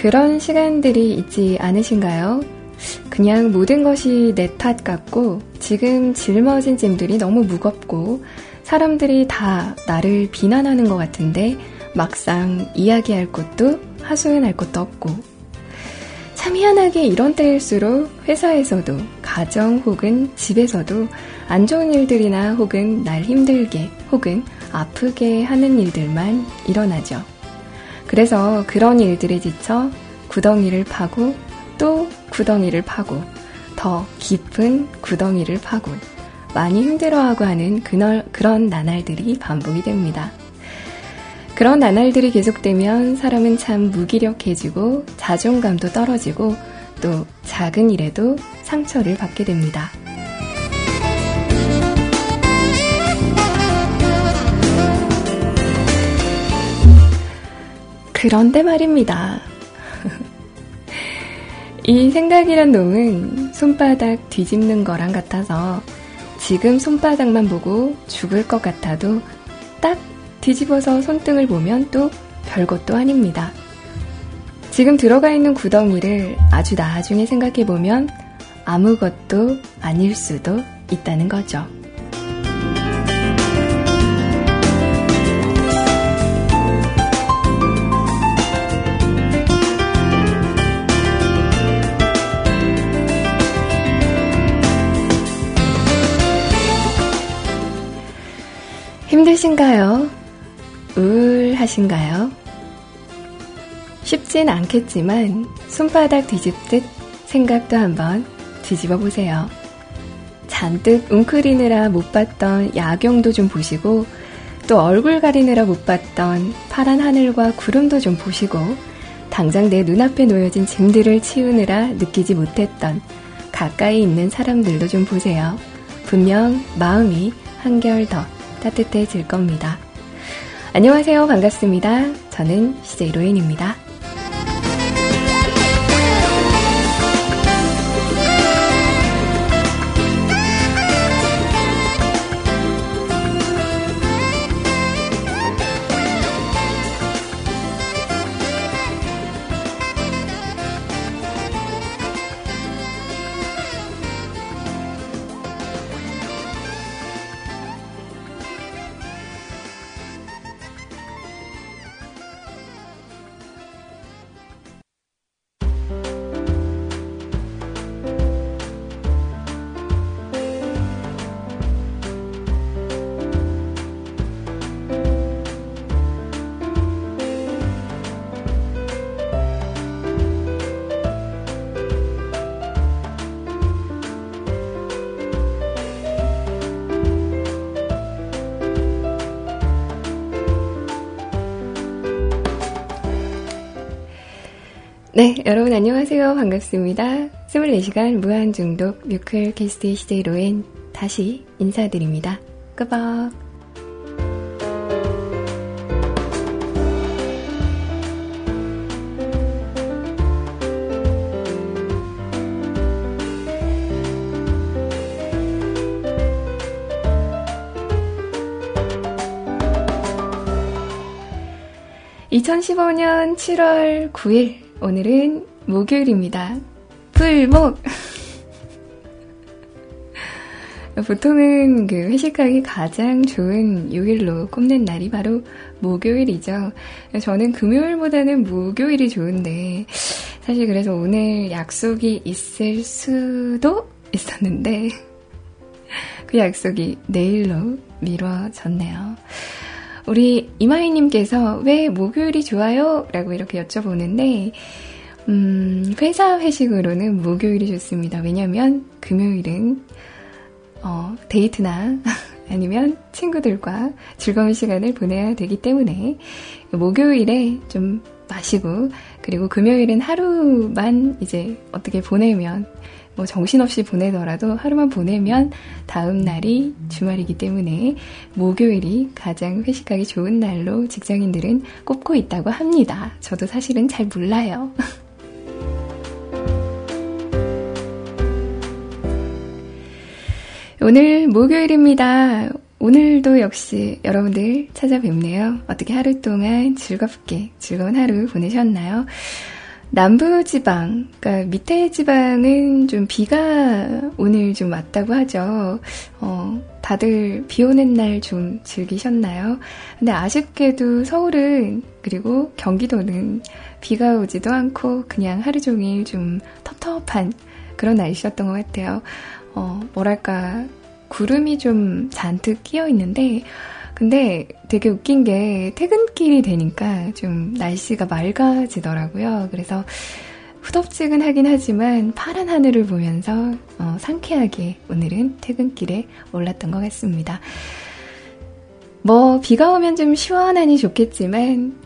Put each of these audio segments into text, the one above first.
그런 시간들이 있지 않으신가요? 그냥 모든 것이 내 탓 같고, 지금 짊어진 짐들이 너무 무겁고, 사람들이 다 나를 비난하는 것 같은데, 막상 이야기할 것도 하소연할 것도 없고, 참 희한하게 이런 때일수록 회사에서도, 가정 혹은 집에서도 안 좋은 일들이나 혹은 날 힘들게 혹은 아프게 하는 일들만 일어나죠. 그래서 그런 일들에 지쳐 구덩이를 파고 또 구덩이를 파고 더 깊은 구덩이를 파고 많이 힘들어하고 하는 그널, 그런 나날들이 반복이 됩니다. 그런 나날들이 계속되면 사람은 참 무기력해지고 자존감도 떨어지고 또 작은 일에도 상처를 받게 됩니다. 그런데 말입니다. 이 생각이란 놈은 손바닥 뒤집는 거랑 같아서 지금 손바닥만 보고 죽을 것 같아도 딱 뒤집어서 손등을 보면 또 별것도 아닙니다. 지금 들어가 있는 구덩이를 아주 나중에 생각해보면 아무것도 아닐 수도 있다는 거죠. 힘드신가요? 우울하신가요? 쉽진 않겠지만 손바닥 뒤집듯 생각도 한번 뒤집어 보세요. 잔뜩 웅크리느라 못 봤던 야경도 좀 보시고 또 얼굴 가리느라 못 봤던 파란 하늘과 구름도 좀 보시고 당장 내 눈앞에 놓여진 짐들을 치우느라 느끼지 못했던 가까이 있는 사람들도 좀 보세요. 분명 마음이 한결 더 따뜻해질 겁니다. 안녕하세요. 반갑습니다. 저는 CJ 로엔입니다. 네, 여러분 안녕하세요. 반갑습니다. 24시간 무한중독 뮤클 게스트 시대 로엔 다시 인사드립니다. 끄박. (2015년 7월 9일) 오늘은 목요일입니다. 풀목! 보통은 그 회식하기 가장 좋은 요일로 꼽는 날이 바로 목요일이죠. 저는 금요일보다는 목요일이 좋은데, 사실 그래서 오늘 약속이 있을 수도 있었는데, 그 약속이 내일로 미뤄졌네요. 우리 이마희님께서 왜 목요일이 좋아요? 라고 이렇게 여쭤보는데, 음, 회사 회식으로는 목요일이 좋습니다. 왜냐면 금요일은, 어, 데이트나 아니면 친구들과 즐거운 시간을 보내야 되기 때문에 목요일에 좀 마시고, 그리고 금요일은 하루만 이제 어떻게 보내면 뭐 정신없이 보내더라도 하루만 보내면 다음 날이 주말이기 때문에 목요일이 가장 회식하기 좋은 날로 직장인들은 꼽고 있다고 합니다. 저도 사실은 잘 몰라요. 오늘 목요일입니다. 오늘도 역시 여러분들 찾아뵙네요. 어떻게 하루 동안 즐겁게 즐거운 하루 보내셨나요? 남부지방, 그러니까 밑에 지방은 좀 비가 오늘 좀 왔다고 하죠. 어, 다들 비 오는 날 좀 즐기셨나요? 근데 아쉽게도 서울은, 그리고 경기도는 비가 오지도 않고 그냥 하루 종일 좀 텁텁한 그런 날씨였던 것 같아요. 어, 뭐랄까, 구름이 좀 잔뜩 끼어 있는데, 근데 되게 웃긴 게 퇴근길이 되니까 좀 날씨가 맑아지더라고요. 그래서 후덥지근 하긴 하지만 파란 하늘을 보면서 어, 상쾌하게 오늘은 퇴근길에 올랐던 것 같습니다. 뭐 비가 오면 좀 시원하니 좋겠지만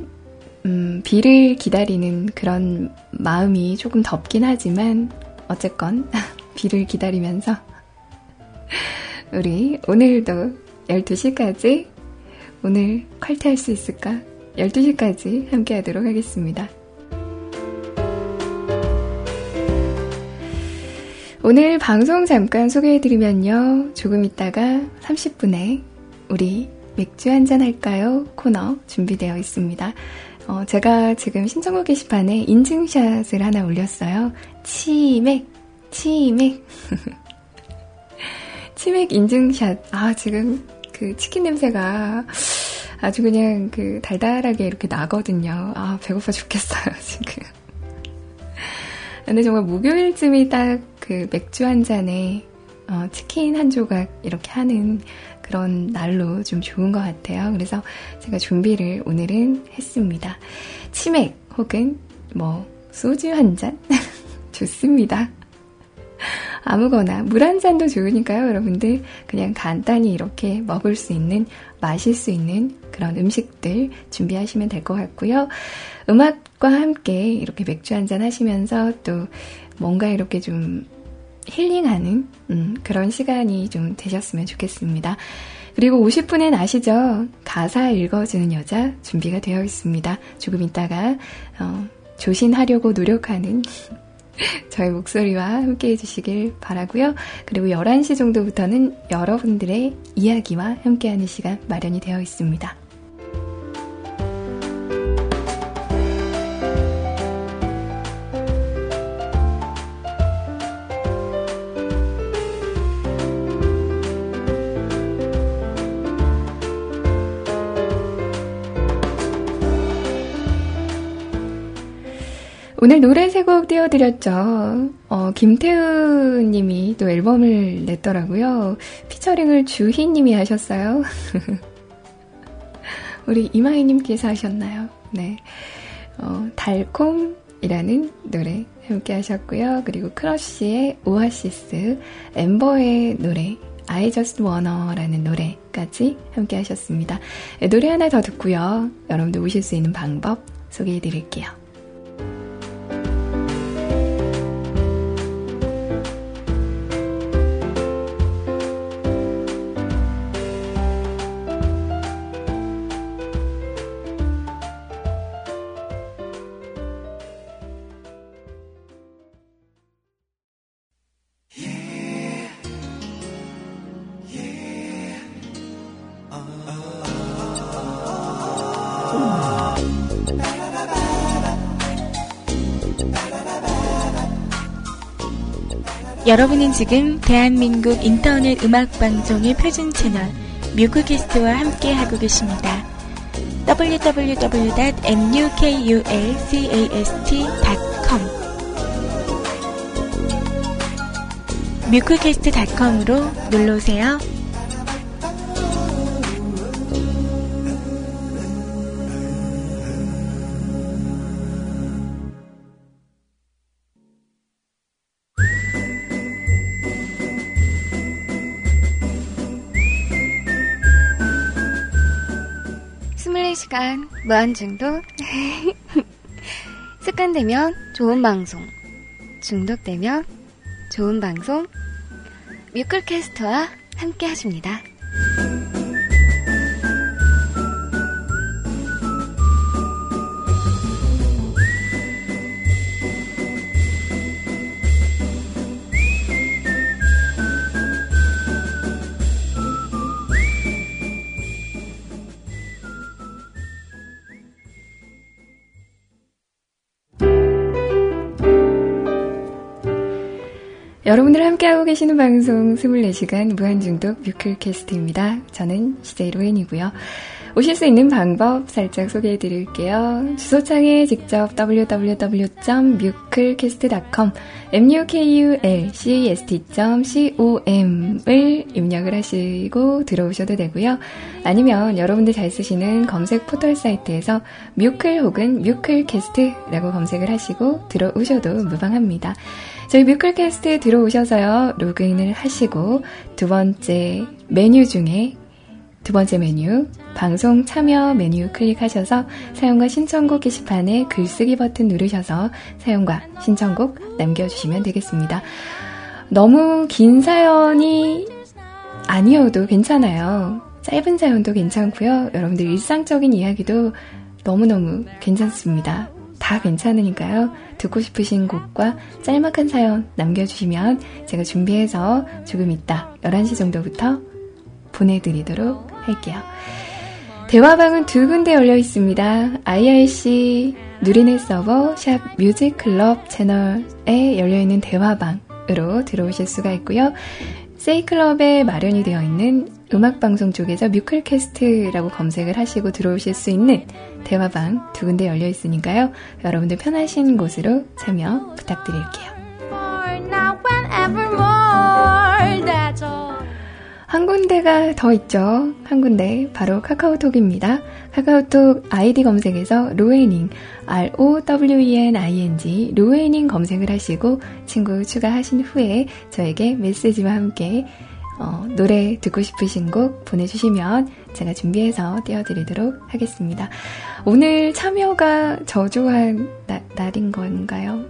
음, 비를 기다리는 그런 마음이 조금 덥긴 하지만 어쨌건 비를 기다리면서 우리 오늘도 12시까지 오늘 칼퇴할 수 있을까? 12시까지 함께 하도록 하겠습니다. 오늘 방송 잠깐 소개해드리면요. 조금 있다가 30분에 우리 맥주 한잔 할까요? 코너 준비되어 있습니다. 어, 제가 지금 신청곡 게시판에 인증샷을 하나 올렸어요. 치맥, 치맥. 치맥 인증샷. 아, 지금 그 치킨 냄새가 아주 그냥 그 달달하게 이렇게 나거든요. 아, 배고파 죽겠어요, 지금. 근데 정말 목요일쯤이 딱 그 맥주 한 잔에 어, 치킨 한 조각 이렇게 하는 그런 날로 좀 좋은 것 같아요. 그래서 제가 준비를 오늘은 했습니다. 치맥 혹은 뭐 소주 한 잔 좋습니다. 아무거나 물 한 잔도 좋으니까요, 여러분들. 그냥 간단히 이렇게 먹을 수 있는, 마실 수 있는 그런 음식들 준비하시면 될 것 같고요. 음악과 함께 이렇게 맥주 한 잔 하시면서 또 뭔가 이렇게 좀 힐링하는 음, 그런 시간이 좀 되셨으면 좋겠습니다. 그리고 50분엔 아시죠? 가사 읽어주는 여자 준비가 되어 있습니다. 조금 있다가 어, 조신하려고 노력하는 저희 목소리와 함께 해주시길 바라고요. 그리고 11시 정도부터는 여러분들의 이야기와 함께하는 시간 마련이 되어 있습니다. 오늘 노래 세 곡 띄워드렸죠. 어, 김태우 님이 또 앨범을 냈더라고요. 피처링을 주희 님이 하셨어요. 우리 이마희 님께서 하셨나요? 네. 어, 달콤이라는 노래 함께 하셨고요. 그리고 크러쉬의 오아시스, 엠버의 노래, I Just Wanna라는 노래까지 함께 하셨습니다. 네, 노래 하나 더 듣고요. 여러분들 오실 수 있는 방법 소개해 드릴게요. 여러분은 지금 대한민국 인터넷 음악 방송의 표준 채널 뮤크캐스트와 함께 하고 계십니다. www.mukulcast.com 뮤크캐스트.com으로 놀러오세요. 무한중독 습관되면 좋은 방송 중독되면 좋은 방송 뮤클캐스트와 함께 하십니다. 여러분들 함께하고 계시는 방송 24시간 무한중독 뮤클캐스트입니다. 저는 CJ 로엔이고요. 오실 수 있는 방법 살짝 소개해 드릴게요. 주소창에 직접 www.mukulcast.com mukulcast.com을 입력을 하시고 들어오셔도 되고요. 아니면 여러분들 잘 쓰시는 검색 포털 사이트에서 뮤클 혹은 뮤클캐스트라고 검색을 하시고 들어오셔도 무방합니다. 저희 뮤클캐스트에 들어오셔서요, 로그인을 하시고 두 번째 메뉴 중에 두 번째 메뉴, 방송 참여 메뉴 클릭하셔서 사용과 신청곡 게시판에 글쓰기 버튼 누르셔서 사용과 신청곡 남겨주시면 되겠습니다. 너무 긴 사연이 아니어도 괜찮아요. 짧은 사연도 괜찮고요. 여러분들 일상적인 이야기도 너무너무 괜찮습니다. 다 괜찮으니까요. 듣고 싶으신 곡과 짤막한 사연 남겨주시면 제가 준비해서 조금 있다 11시 정도부터 보내드리도록 할게요. 대화방은 두 군데 열려 있습니다. IRC 누리넷 서버 샵 뮤직클럽 채널에 열려 있는 대화방으로 들어오실 수가 있고요. 세이클럽에 마련이 되어 있는 음악방송 쪽에서 뮤클캐스트라고 검색을 하시고 들어오실 수 있는 대화방 두 군데 열려 있으니까요. 여러분들 편하신 곳으로 참여 부탁드릴게요. 한 군데가 더 있죠. 한 군데 바로 카카오톡입니다. 카카오톡 아이디 검색에서 로에닝 R-O-W-E-N-I-N-G 로에닝 검색을 하시고 친구 추가하신 후에 저에게 메시지와 함께 어, 노래 듣고 싶으신 곡 보내주시면 제가 준비해서 띄워드리도록 하겠습니다. 오늘 참여가 저조한 나, 날인 건가요?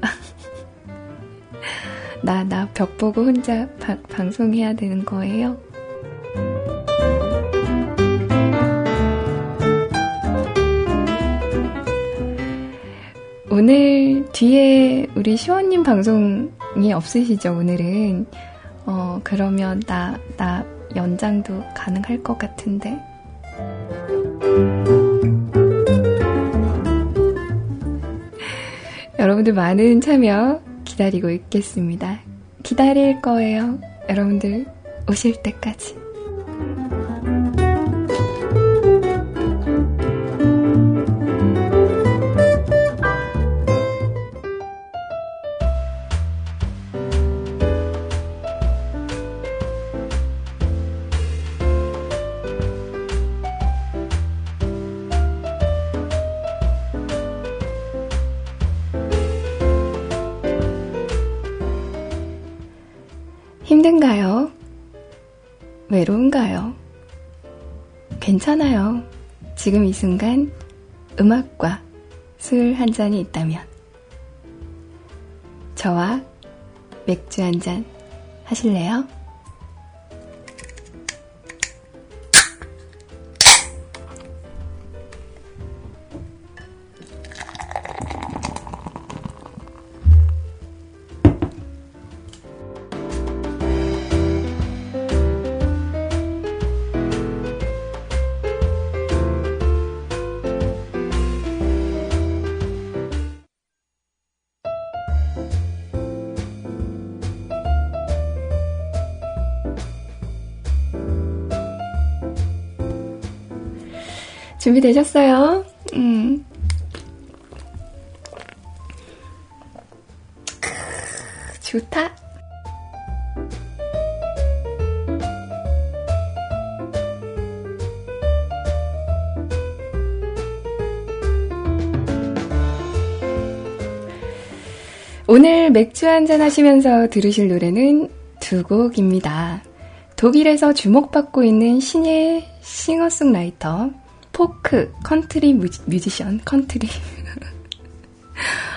나, 나 벽 보고 혼자 바, 방송해야 되는 거예요? 오늘 뒤에 우리 시원님 방송이 없으시죠, 오늘은? 어, 그러면 나, 나 연장도 가능할 것 같은데. 여러분들 많은 참여 기다리고 있겠습니다. 기다릴 거예요. 여러분들 오실 때까지. 지금 이 순간 음악과 술 한 잔이 있다면 저와 맥주 한 잔 하실래요? 준비되셨어요? 음. 좋다. 오늘 맥주 한잔 하시면서 들으실 노래는 두 곡입니다. 독일에서 주목받고 있는 신예 싱어송라이터 포크, 컨트리 뮤지, 뮤지션, 컨트리.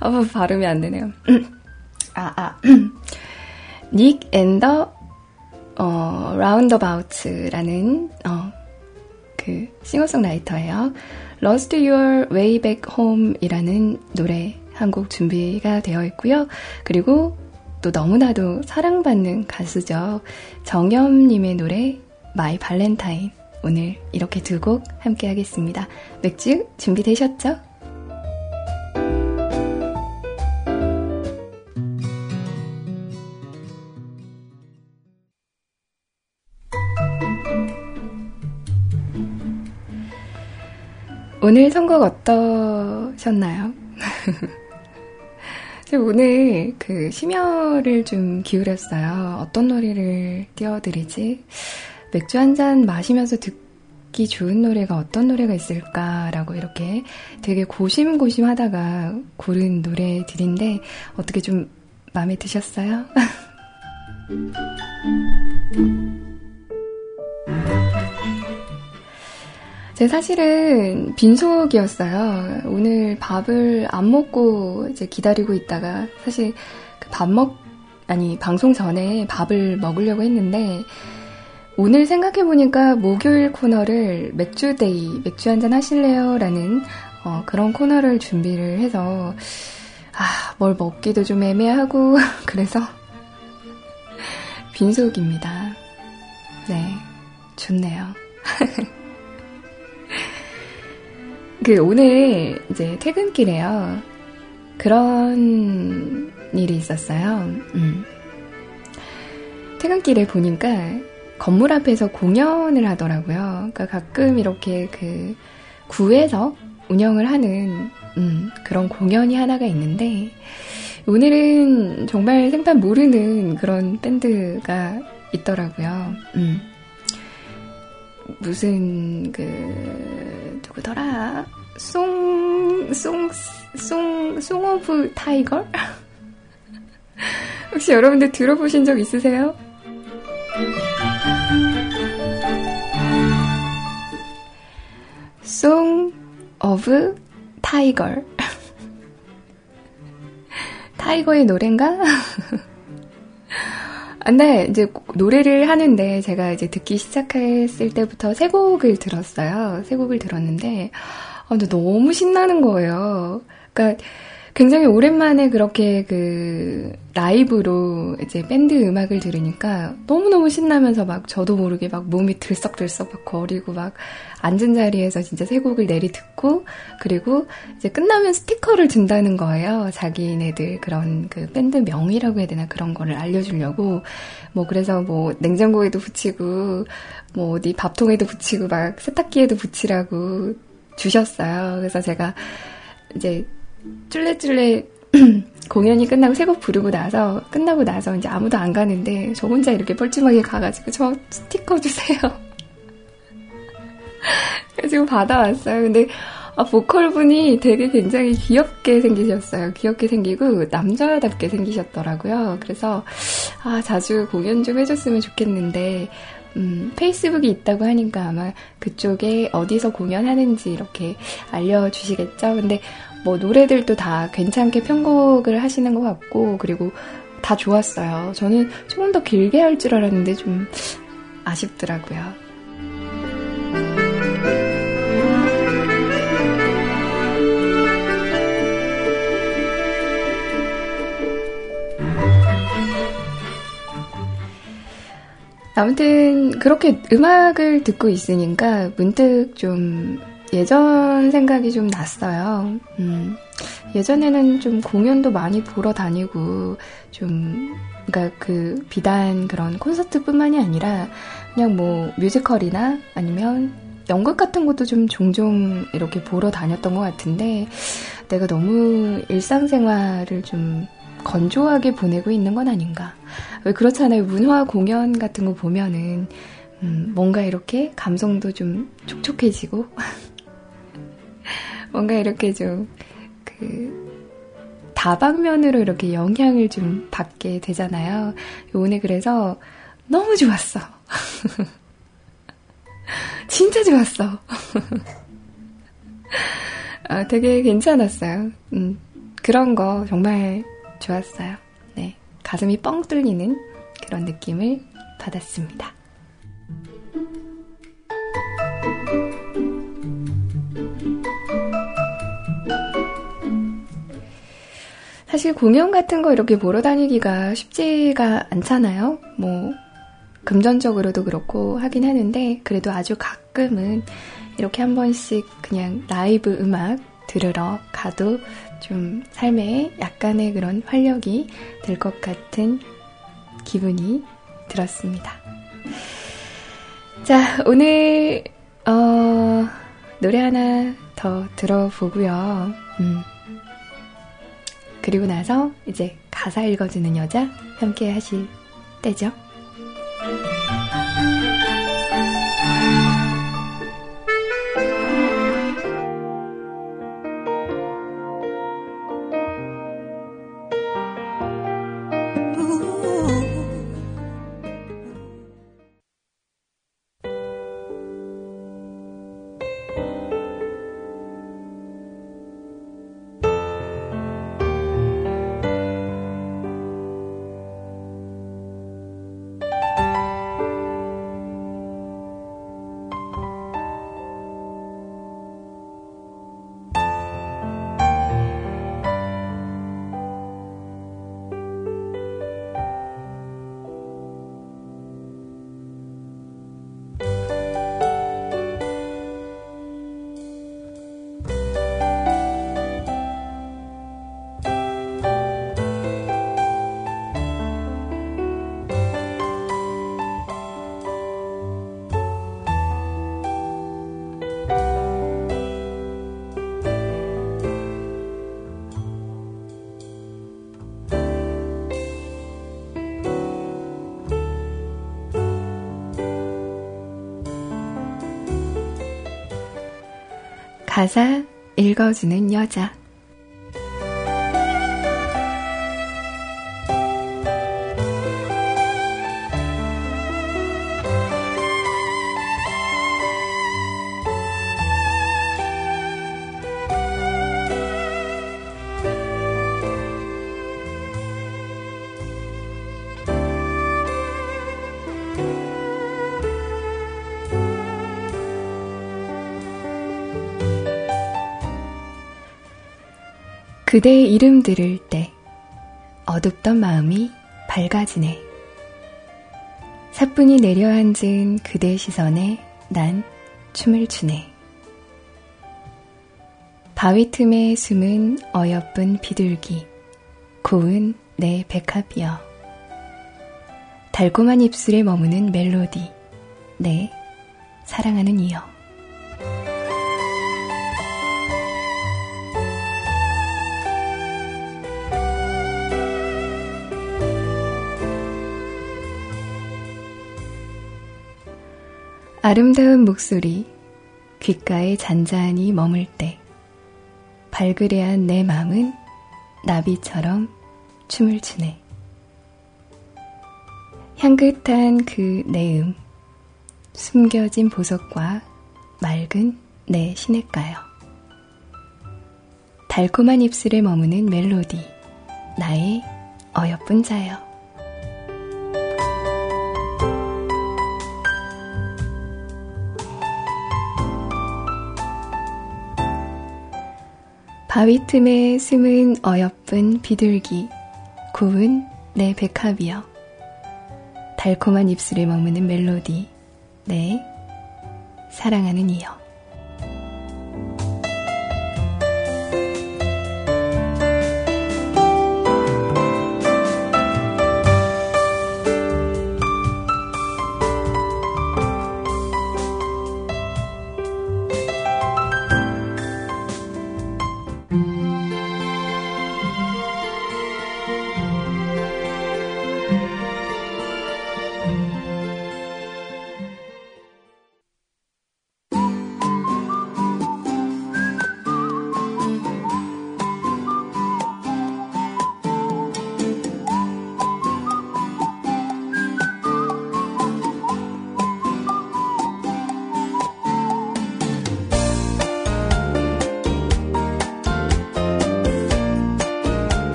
어, 발음이 안 되네요. 아, 아. Nick and the, 어, Roundabouts라는, 어, 그, 싱어송라이터예요. Lost Your Way Back Home 이라는 노래 한 곡 준비가 되어 있고요. 그리고 또 너무나도 사랑받는 가수죠. 정엽님의 노래, My Valentine. 오늘 이렇게 두 곡 함께 하겠습니다. 맥주 준비되셨죠? 오늘 선곡 어떠셨나요? 오늘 그 심혈을 좀 기울였어요. 어떤 놀이를 띄워드리지? 맥주 한 잔 마시면서 듣기 좋은 노래가 어떤 노래가 있을까라고 이렇게 되게 고심고심 하다가 고른 노래들인데 어떻게 좀 마음에 드셨어요? 제 사실은 빈속이었어요. 오늘 밥을 안 먹고 이제 기다리고 있다가 사실 그밥 먹, 아니, 방송 전에 밥을 먹으려고 했는데 오늘 생각해보니까 목요일 코너를 맥주데이, 맥주 한잔 하실래요? 라는 어, 그런 코너를 준비를 해서 아, 뭘 먹기도 좀 애매하고 그래서 빈속입니다. 네, 좋네요. 그 오늘 이제 퇴근길에요. 그런 일이 있었어요. 음. 퇴근길에 보니까 건물 앞에서 공연을 하더라고요. 그러니까 가끔 이렇게 그 구에서 운영을 하는 음, 그런 공연이 하나가 있는데 오늘은 정말 생판 모르는 그런 밴드가 있더라고요. 음. 무슨 그 누구더라? song, song, song, Song of Tiger? 혹시 여러분들 들어보신 적 있으세요? Song of Tiger. 타이거의 노래인가? 근데 이제 노래를 하는데 제가 이제 듣기 시작했을 때부터 세 곡을 들었어요. 세 곡을 들었는데, 아, 근데 너무 신나는 거예요. 그러니까 굉장히 오랜만에 그렇게 그 라이브로 이제 밴드 음악을 들으니까 너무너무 신나면서 막 저도 모르게 막 몸이 들썩들썩 막 거리고 막 앉은 자리에서 진짜 세 곡을 내리 듣고 그리고 이제 끝나면 스티커를 준다는 거예요. 자기네들 그런 그 밴드 명이라고 해야 되나 그런 거를 알려주려고 뭐 그래서 뭐 냉장고에도 붙이고 뭐 어디 밥통에도 붙이고 막 세탁기에도 붙이라고 주셨어요. 그래서 제가 이제 쫄래쫄래 공연이 끝나고 세 곡 부르고 나서 끝나고 나서 이제 아무도 안 가는데 저 혼자 이렇게 뻘쭘하게 가가지고 저 스티커 주세요. 그래서 받아왔어요. 근데 아, 보컬 분이 되게 굉장히 귀엽게 생기셨어요. 귀엽게 생기고 남자답게 생기셨더라고요. 그래서 아 자주 공연 좀 해줬으면 좋겠는데 음, 페이스북이 있다고 하니까 아마 그쪽에 어디서 공연하는지 이렇게 알려주시겠죠. 근데 뭐 노래들도 다 괜찮게 편곡을 하시는 것 같고 그리고 다 좋았어요. 저는 조금 더 길게 할 줄 알았는데 좀 아쉽더라고요. 아무튼 그렇게 음악을 듣고 있으니까 문득 좀 예전 생각이 좀 났어요. 음, 예전에는 좀 공연도 많이 보러 다니고 좀 그러니까 그 비단 그런 콘서트뿐만이 아니라 그냥 뭐 뮤지컬이나 아니면 연극 같은 것도 좀 종종 이렇게 보러 다녔던 것 같은데 내가 너무 일상생활을 좀 건조하게 보내고 있는 건 아닌가. 왜 그렇잖아요. 문화 공연 같은 거 보면은, 음, 뭔가 이렇게 감성도 좀 촉촉해지고, 뭔가 이렇게 좀, 그, 다방면으로 이렇게 영향을 좀 받게 되잖아요. 오늘 그래서 너무 좋았어. 진짜 좋았어. 아, 되게 괜찮았어요. 음, 그런 거 정말 좋았어요. 네. 가슴이 뻥 뚫리는 그런 느낌을 받았습니다. 사실 공연 같은 거 이렇게 보러 다니기가 쉽지가 않잖아요. 뭐, 금전적으로도 그렇고 하긴 하는데, 그래도 아주 가끔은 이렇게 한 번씩 그냥 라이브 음악 들으러 가도 좀 삶에 약간의 그런 활력이 될 것 같은 기분이 들었습니다. 자, 오늘, 어, 노래 하나 더 들어보고요. 음. 그리고 나서 이제 가사 읽어주는 여자 함께 하실 때죠. 가사 읽어주는 여자. 그대의 이름 들을 때 어둡던 마음이 밝아지네. 사뿐히 내려앉은 그대 시선에 난 춤을 추네. 바위 틈에 숨은 어여쁜 비둘기, 고운 내 백합이여. 달콤한 입술에 머무는 멜로디, 내 사랑하는 이여. 아름다운 목소리, 귓가에 잔잔히 머물 때, 발그레한 내 맘은 나비처럼 춤을 추네. 향긋한 그 내음, 숨겨진 보석과 맑은 내 시냇가요. 달콤한 입술에 머무는 멜로디, 나의 어여쁜 자요. 바위 틈에 숨은 어여쁜 비둘기, 고운 내 백합이여. 달콤한 입술에 머무는 멜로디, 내 사랑하는 이여.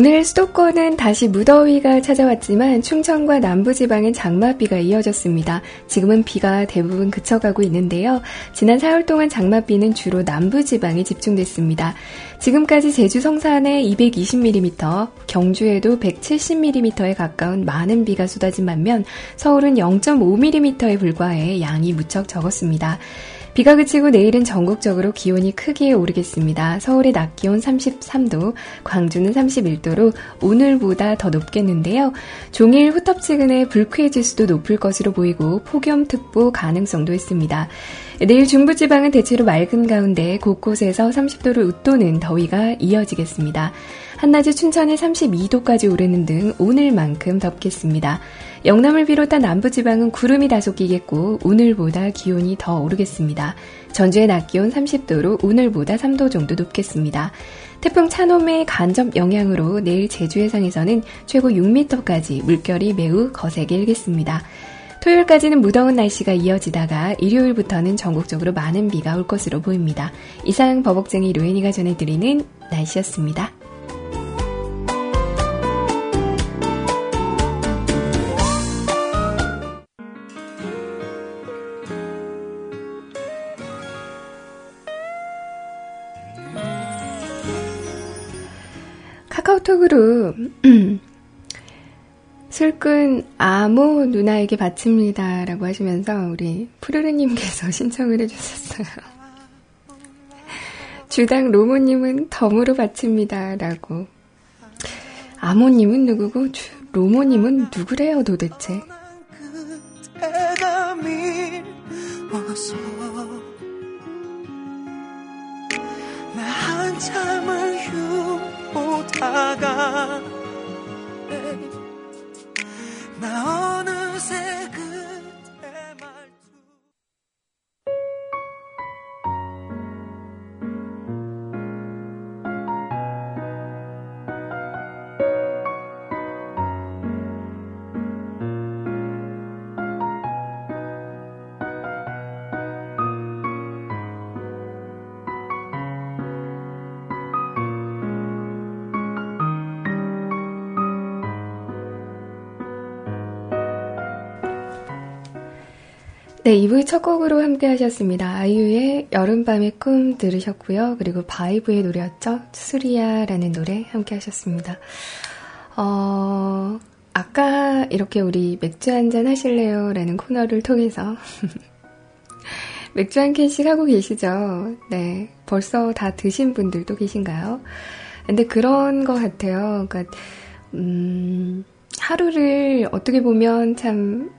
오늘 수도권은 다시 무더위가 찾아왔지만 충청과 남부지방엔 장맛비가 이어졌습니다. 지금은 비가 대부분 그쳐가고 있는데요. 지난 4월 동안 장맛비는 주로 남부지방에 집중됐습니다. 지금까지 제주 성산에 220mm, 경주에도 170mm에 가까운 많은 비가 쏟아진 반면 서울은 0.5mm에 불과해 양이 무척 적었습니다. 비가 그치고 내일은 전국적으로 기온이 크게 오르겠습니다. 서울의 낮 기온 33도, 광주는 31도로 오늘보다 더 높겠는데요. 종일 후텁지근해 불쾌 지수도 높을 것으로 보이고 폭염특보 가능성도 있습니다. 내일 중부지방은 대체로 맑은 가운데 곳곳에서 30도를 웃도는 더위가 이어지겠습니다. 한낮에 춘천에 32도까지 오르는 등 오늘만큼 덥겠습니다. 영남을 비롯한 남부지방은 구름이 다소 끼겠고 오늘보다 기온이 더 오르겠습니다. 전주의 낮 기온 30도로 오늘보다 3도 정도 높겠습니다. 태풍 찬홈의 간접 영향으로 내일 제주 해상에서는 최고 6m까지 물결이 매우 거세게 일겠습니다. 토요일까지는 무더운 날씨가 이어지다가 일요일부터는 전국적으로 많은 비가 올 것으로 보입니다. 이상 버벅쟁이 로엔이가 전해드리는 날씨였습니다. 술꾼 아모 누나에게 바칩니다. 라고 하시면서 우리 푸르르님께서 신청을 해주셨어요. 주당 로모님은 덤으로 바칩니다. 라고. 아모님은 누구고, 주, 로모님은 누구래요, 도대체? 나 한참을 흉보다가 나 어느새 그 네, 2부의 첫 곡으로 함께 하셨습니다. 아이유의 여름밤의 꿈 들으셨고요. 그리고 바이브의 노래였죠. 수리야라는 노래 함께 하셨습니다. 어, 아까 이렇게 우리 맥주 한잔 하실래요? 라는 코너를 통해서 맥주 한 캔씩 하고 계시죠? 네. 벌써 다 드신 분들도 계신가요? 근데 그런 것 같아요. 그러니까, 음, 하루를 어떻게 보면 참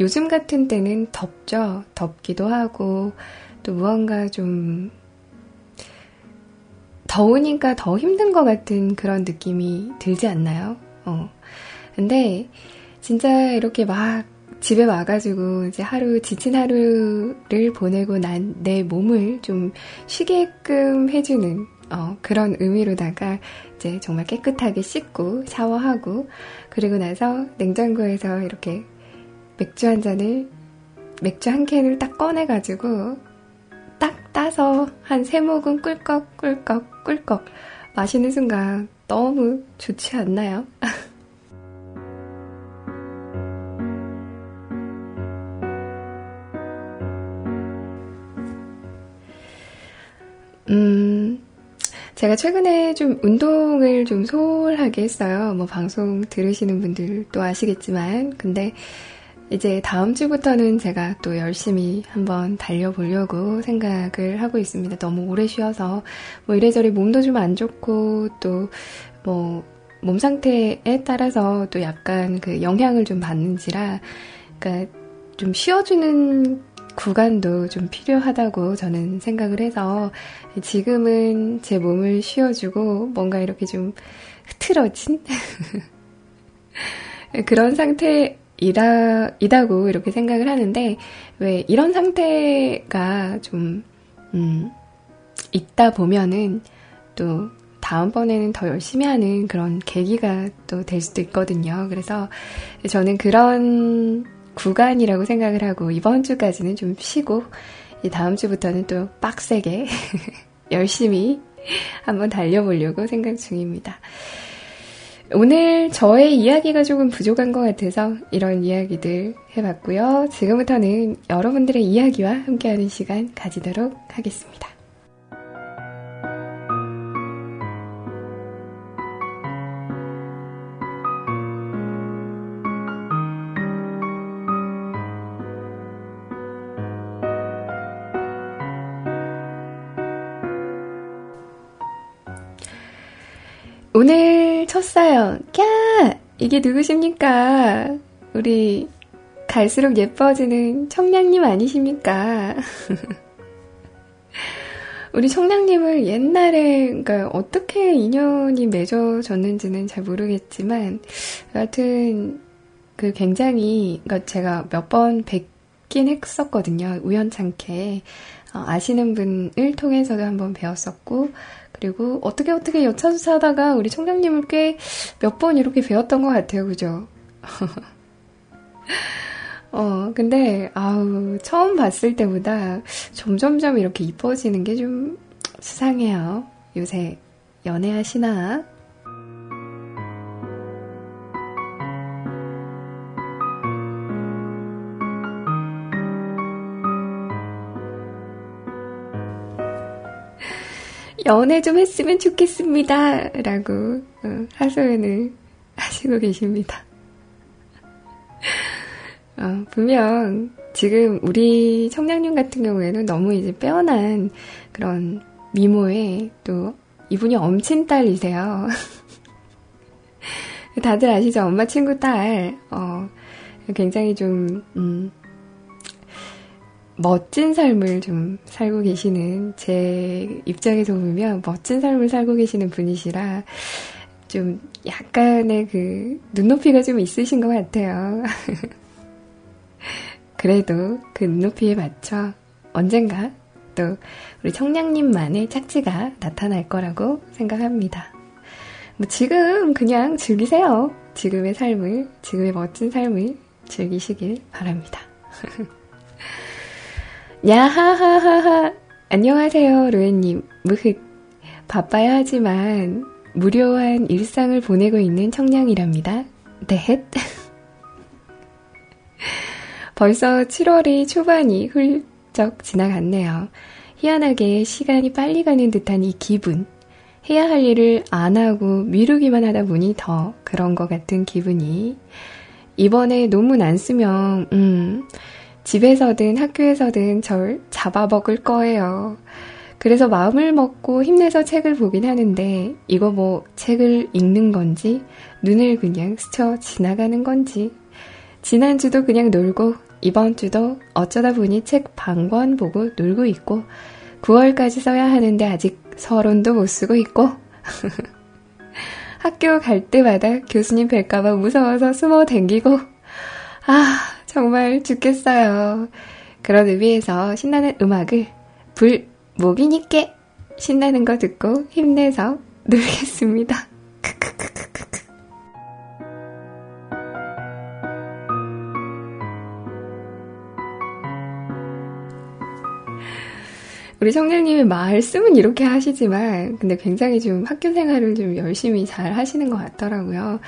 요즘 같은 때는 덥죠. 덥기도 하고, 또 무언가 좀, 더우니까 더 힘든 것 같은 그런 느낌이 들지 않나요? 어. 근데, 진짜 이렇게 막 집에 와가지고 이제 하루, 지친 하루를 보내고 난 내 몸을 좀 쉬게끔 해주는, 어, 그런 의미로다가 이제 정말 깨끗하게 씻고 샤워하고, 그리고 나서 냉장고에서 이렇게 맥주 한 잔을, 맥주 한 캔을 딱 꺼내가지고, 딱 따서 한 세 모금 꿀꺽, 꿀꺽, 꿀꺽 마시는 순간 너무 좋지 않나요? 음, 제가 최근에 좀 운동을 좀 소홀하게 했어요. 뭐 방송 들으시는 분들도 아시겠지만. 근데 이제 다음 주부터는 제가 또 열심히 한번 달려보려고 생각을 하고 있습니다. 너무 오래 쉬어서 뭐 이래저래 몸도 좀 안 좋고 또 뭐 몸 상태에 따라서 또 약간 그 영향을 좀 받는지라 그러니까 좀 쉬어주는 구간도 좀 필요하다고 저는 생각을 해서 지금은 제 몸을 쉬어주고 뭔가 이렇게 좀 흐트러진 그런 상태 이다, 이다고 이렇게 생각을 하는데, 왜 이런 상태가 좀, 음, 있다 보면은 또 다음번에는 더 열심히 하는 그런 계기가 또 될 수도 있거든요. 그래서 저는 그런 구간이라고 생각을 하고, 이번 주까지는 좀 쉬고, 다음 주부터는 또 빡세게 열심히 한번 달려보려고 생각 중입니다. 오늘 저의 이야기가 조금 부족한 것 같아서 이런 이야기들 해봤고요. 지금부터는 여러분들의 이야기와 함께하는 시간 가지도록 하겠습니다. 첫 사연, 캬! 이게 누구십니까? 우리 갈수록 예뻐지는 청량님 아니십니까? 우리 청량님을 옛날에, 그러니까 어떻게 인연이 맺어졌는지는 잘 모르겠지만, 여하튼, 그 굉장히, 그러니까 제가 몇 번 뵙긴 했었거든요. 우연찮게. 어, 아시는 분을 통해서도 한번 배웠었고, 그리고 어떻게 어떻게 여차저차 하다가 우리 청장님을 꽤 몇 번 이렇게 배웠던 것 같아요. 그죠? 어, 근데, 아우, 처음 봤을 때보다 점점점 이렇게 이뻐지는 게 좀 수상해요. 요새 연애하시나? 연애 좀 했으면 좋겠습니다. 라고 어, 하소연을 하시고 계십니다. 어, 분명 지금 우리 청량님 같은 경우에는 너무 이제 빼어난 그런 미모에 또 이분이 엄친 딸이세요. 다들 아시죠? 엄마 친구 딸. 어, 굉장히 좀, 음, 멋진 삶을 좀 살고 계시는 제 입장에서 보면 멋진 삶을 살고 계시는 분이시라 좀 약간의 그 눈높이가 좀 있으신 것 같아요. 그래도 그 눈높이에 맞춰 언젠가 또 우리 청량님만의 착지가 나타날 거라고 생각합니다. 뭐 지금 그냥 즐기세요. 지금의 삶을, 지금의 멋진 삶을 즐기시길 바랍니다. 야하하하하. 안녕하세요, 로엔님. 무흑. 바빠야 하지만 무료한 일상을 보내고 있는 청량이랍니다. 넷. 벌써 7월의 초반이 훌쩍 지나갔네요. 희한하게 시간이 빨리 가는 듯한 이 기분. 해야 할 일을 안 하고 미루기만 하다 보니 더 그런 것 같은 기분이. 이번에 논문 안 쓰면, 음, 집에서든 학교에서든 절 잡아먹을 거예요. 그래서 마음을 먹고 힘내서 책을 보긴 하는데, 이거 뭐 책을 읽는 건지, 눈을 그냥 스쳐 지나가는 건지, 지난주도 그냥 놀고, 이번 주도 어쩌다 보니 책 반권 보고 놀고 있고, 9월까지 써야 하는데 아직 서론도 못 쓰고 있고, 학교 갈 때마다 교수님 뵐까봐 무서워서 숨어 댕기고, 아, 정말 죽겠어요. 그런 의미에서 신나는 음악을 불, 목이 니께 신나는 거 듣고 힘내서 놀겠습니다. 우리 성장님이 말씀은 이렇게 하시지만, 근데 굉장히 좀 학교 생활을 좀 열심히 잘 하시는 것 같더라고요.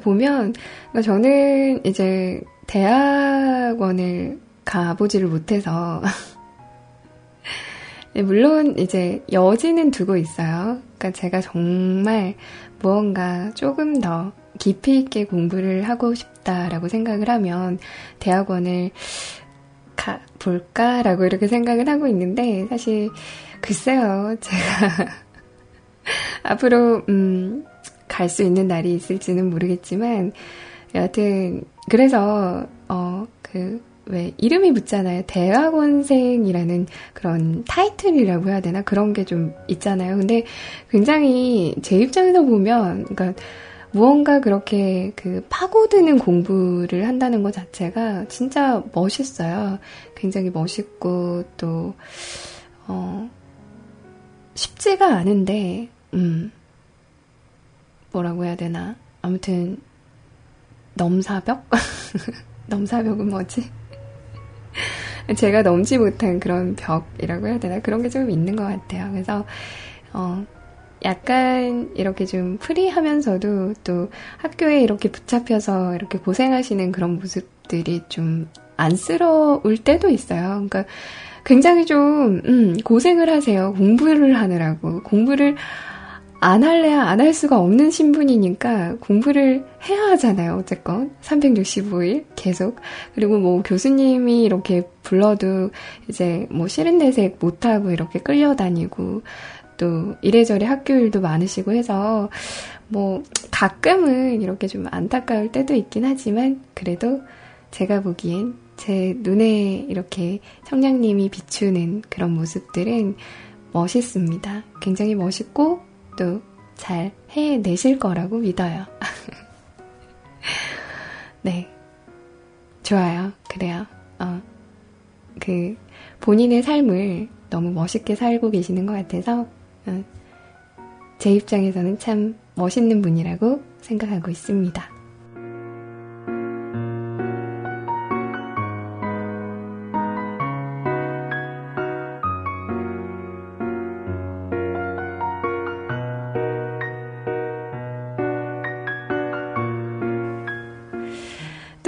보면, 그러니까 저는 이제 대학원을 가보지를 못해서, 물론 이제 여지는 두고 있어요. 그러니까 제가 정말 무언가 조금 더 깊이 있게 공부를 하고 싶다라고 생각을 하면 대학원을 가 볼까라고 이렇게 생각을 하고 있는데 사실 글쎄요 제가 앞으로 음, 갈 수 있는 날이 있을지는 모르겠지만 여하튼 그래서 어 그 왜 이름이 붙잖아요 대학원생이라는 그런 타이틀이라고 해야 되나 그런 게 좀 있잖아요 근데 굉장히 제 입장에서 보면 그러니까 무언가 그렇게 그 파고드는 공부를 한다는 것 자체가 진짜 멋있어요. 굉장히 멋있고 또, 어, 쉽지가 않은데, 음, 뭐라고 해야 되나. 아무튼, 넘사벽? 넘사벽은 뭐지? 제가 넘지 못한 그런 벽이라고 해야 되나? 그런 게 좀 있는 것 같아요. 그래서, 어, 약간 이렇게 좀 프리하면서도 또 학교에 이렇게 붙잡혀서 이렇게 고생하시는 그런 모습들이 좀 안쓰러울 때도 있어요. 그러니까 굉장히 좀, 음, 고생을 하세요. 공부를 하느라고. 공부를 안 할래야 안 할 수가 없는 신분이니까 공부를 해야 하잖아요. 어쨌건. 365일 계속. 그리고 뭐 교수님이 이렇게 불러도 이제 뭐 싫은 내색 못 하고 이렇게 끌려다니고 또 이래저래 학교 일도 많으시고 해서 뭐, 가끔은 이렇게 좀 안타까울 때도 있긴 하지만, 그래도 제가 보기엔 제 눈에 이렇게 청량님이 비추는 그런 모습들은 멋있습니다. 굉장히 멋있고, 또잘 해내실 거라고 믿어요. 네. 좋아요. 그래요. 어. 그, 본인의 삶을 너무 멋있게 살고 계시는 것 같아서, 어. 제 입장에서는 참 멋있는 분이라고 생각하고 있습니다.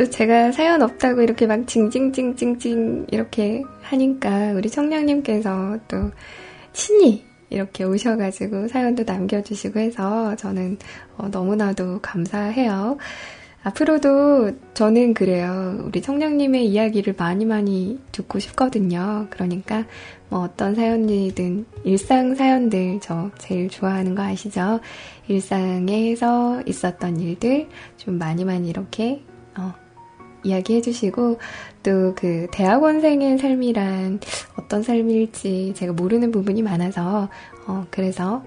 또 제가 사연 없다고 이렇게 막 징징징징징 이렇게 하니까 우리 청량님께서 또 친히 이렇게 오셔가지고 사연도 남겨주시고 해서 저는 어, 너무나도 감사해요. 앞으로도 저는 그래요. 우리 청량님의 이야기를 많이 많이 듣고 싶거든요. 그러니까 뭐 어떤 사연이든 일상 사연들 저 제일 좋아하는 거 아시죠? 일상에서 있었던 일들 좀 많이 많이 이렇게 어, 이야기해 주시고 또 그 대학원생의 삶이란 어떤 삶일지 제가 모르는 부분이 많아서 어 그래서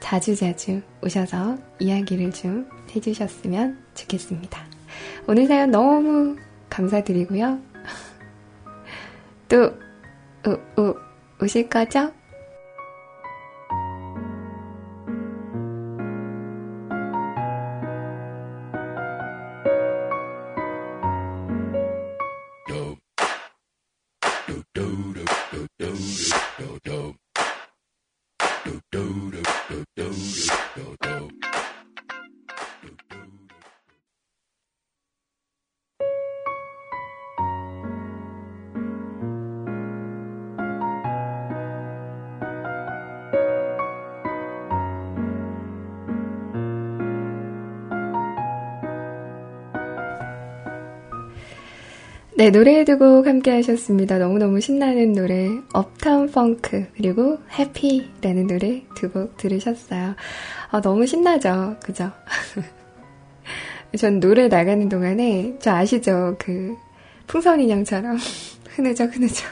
자주자주 오셔서 이야기를 좀 해주셨으면 좋겠습니다. 오늘 사연 너무 감사드리고요. 또 오, 오, 오실 거죠? 네, 노래 두 곡 함께 하셨습니다. 너무너무 신나는 노래, 업타운 펑크, 그리고 해피라는 노래 두 곡 들으셨어요. 아, 너무 신나죠? 그죠? 전 노래 나가는 동안에, 저 아시죠? 그, 풍선인형처럼 흐느적, 흐느적.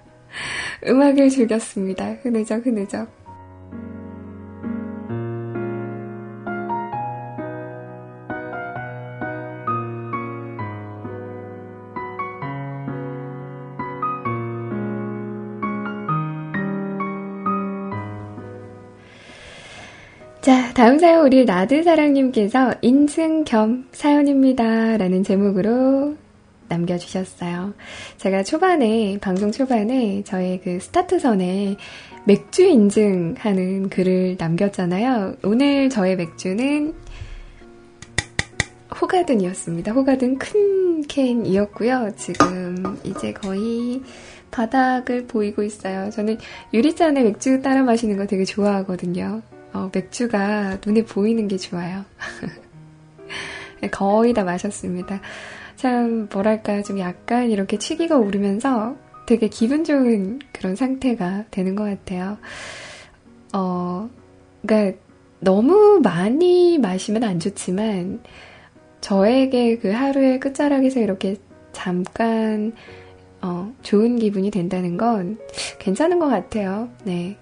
음악을 즐겼습니다. 흐느적, 흐느적. 다음 사연 우리 라드사랑님께서 인증 겸 사연입니다. 라는 제목으로 남겨주셨어요. 제가 초반에, 방송 초반에 저의 그 스타트선에 맥주 인증하는 글을 남겼잖아요. 오늘 저의 맥주는 호가든이었습니다. 호가든 큰 캔이었고요. 지금 이제 거의 바닥을 보이고 있어요. 저는 유리잔에 맥주 따라 마시는 거 되게 좋아하거든요. 어, 맥주가 눈에 보이는 게 좋아요. 거의 다 마셨습니다. 참, 뭐랄까, 좀 약간 이렇게 치기가 오르면서 되게 기분 좋은 그런 상태가 되는 것 같아요. 어, 그니까 너무 많이 마시면 안 좋지만, 저에게 그 하루의 끝자락에서 이렇게 잠깐, 어, 좋은 기분이 된다는 건 괜찮은 것 같아요. 네.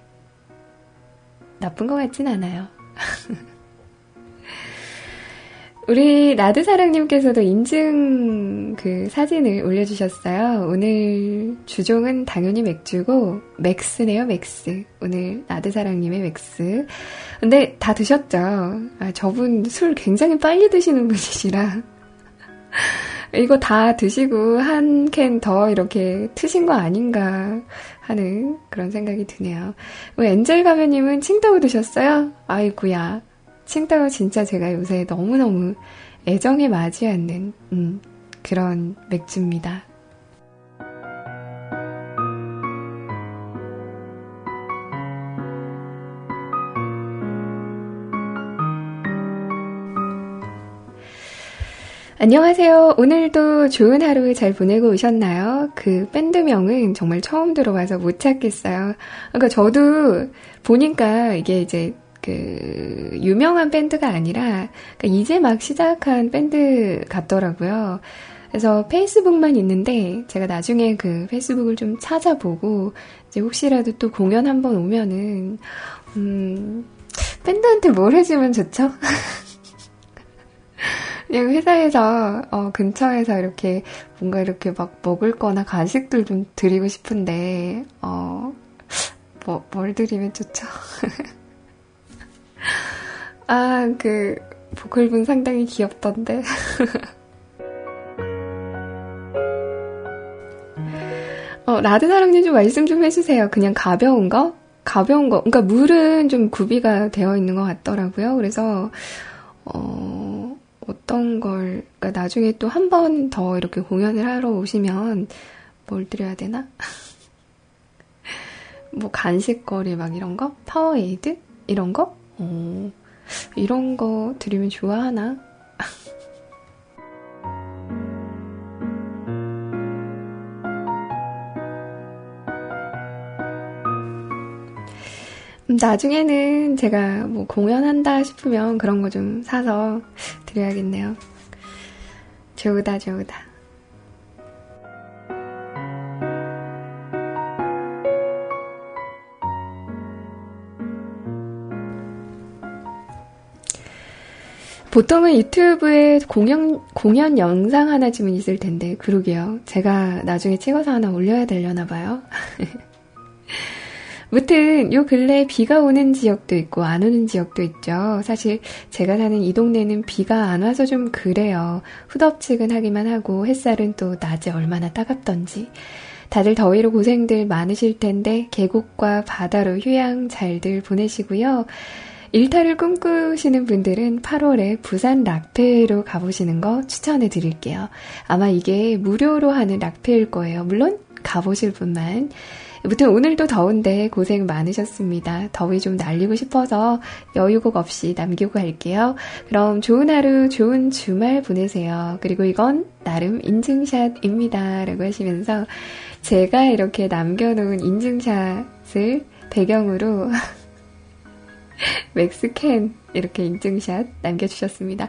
나쁜 것 같진 않아요. 우리 라드사랑님께서도 인증 그 사진을 올려주셨어요. 오늘 주종은 당연히 맥주고 맥스네요, 맥스. 오늘 라드사랑님의 맥스. 근데 다 드셨죠? 아, 저분 술 굉장히 빨리 드시는 분이시라. 이거 다 드시고 한 캔 더 이렇게 트신 거 아닌가 하는 그런 생각이 드네요. 엔젤 가면님은 칭따오 드셨어요? 아이구야. 칭따오 진짜 제가 요새 너무너무 애정에 맞지 않는, 음, 그런 맥주입니다. 안녕하세요. 오늘도 좋은 하루 잘 보내고 오셨나요? 그 밴드명은 정말 처음 들어와서 못 찾겠어요. 그러니까 저도 보니까 이게 이제 그, 유명한 밴드가 아니라, 그러니까 이제 막 시작한 밴드 같더라고요. 그래서 페이스북만 있는데, 제가 나중에 그 페이스북을 좀 찾아보고, 이제 혹시라도 또 공연 한번 오면은, 음, 밴드한테 뭘 해주면 좋죠? 그냥 회사에서, 어, 근처에서 이렇게 뭔가 이렇게 막 먹을 거나 간식들 좀 드리고 싶은데, 어, 뭐, 뭘 드리면 좋죠? 아, 그, 보컬분 상당히 귀엽던데. 어, 라드사랑님 좀 말씀 좀 해주세요. 그냥 가벼운 거? 가벼운 거. 그러니까 물은 좀 구비가 되어 있는 것 같더라고요. 그래서, 어, 어떤 걸, 그러니까 나중에 또 한 번 더 이렇게 공연을 하러 오시면 뭘 드려야 되나? 뭐 간식거리 막 이런 거? 파워에이드? 이런 거? 어, 이런 거 드리면 좋아하나? 음, 나중에는 제가 뭐 공연한다 싶으면 그런 거 좀 사서 드려야겠네요. 좋다, 좋다. 보통은 유튜브에 공연, 공연 영상 하나쯤은 있을 텐데, 그러게요. 제가 나중에 찍어서 하나 올려야 되려나 봐요. 무튼 요 근래 비가 오는 지역도 있고 안 오는 지역도 있죠. 사실 제가 사는 이 동네는 비가 안 와서 좀 그래요. 후덥지근하기만 하고 햇살은 또 낮에 얼마나 따갑던지. 다들 더위로 고생들 많으실 텐데 계곡과 바다로 휴양 잘들 보내시고요. 일탈을 꿈꾸시는 분들은 8월에 부산 락페로 가보시는 거 추천해 드릴게요. 아마 이게 무료로 하는 락페일 거예요. 물론 가보실 분만. 무튼 오늘도 더운데 고생 많으셨습니다. 더위 좀 날리고 싶어서 여유곡 없이 남기고 갈게요. 그럼 좋은 하루, 좋은 주말 보내세요. 그리고 이건 나름 인증샷입니다. 라고 하시면서 제가 이렇게 남겨놓은 인증샷을 배경으로 맥스캔 이렇게 인증샷 남겨주셨습니다.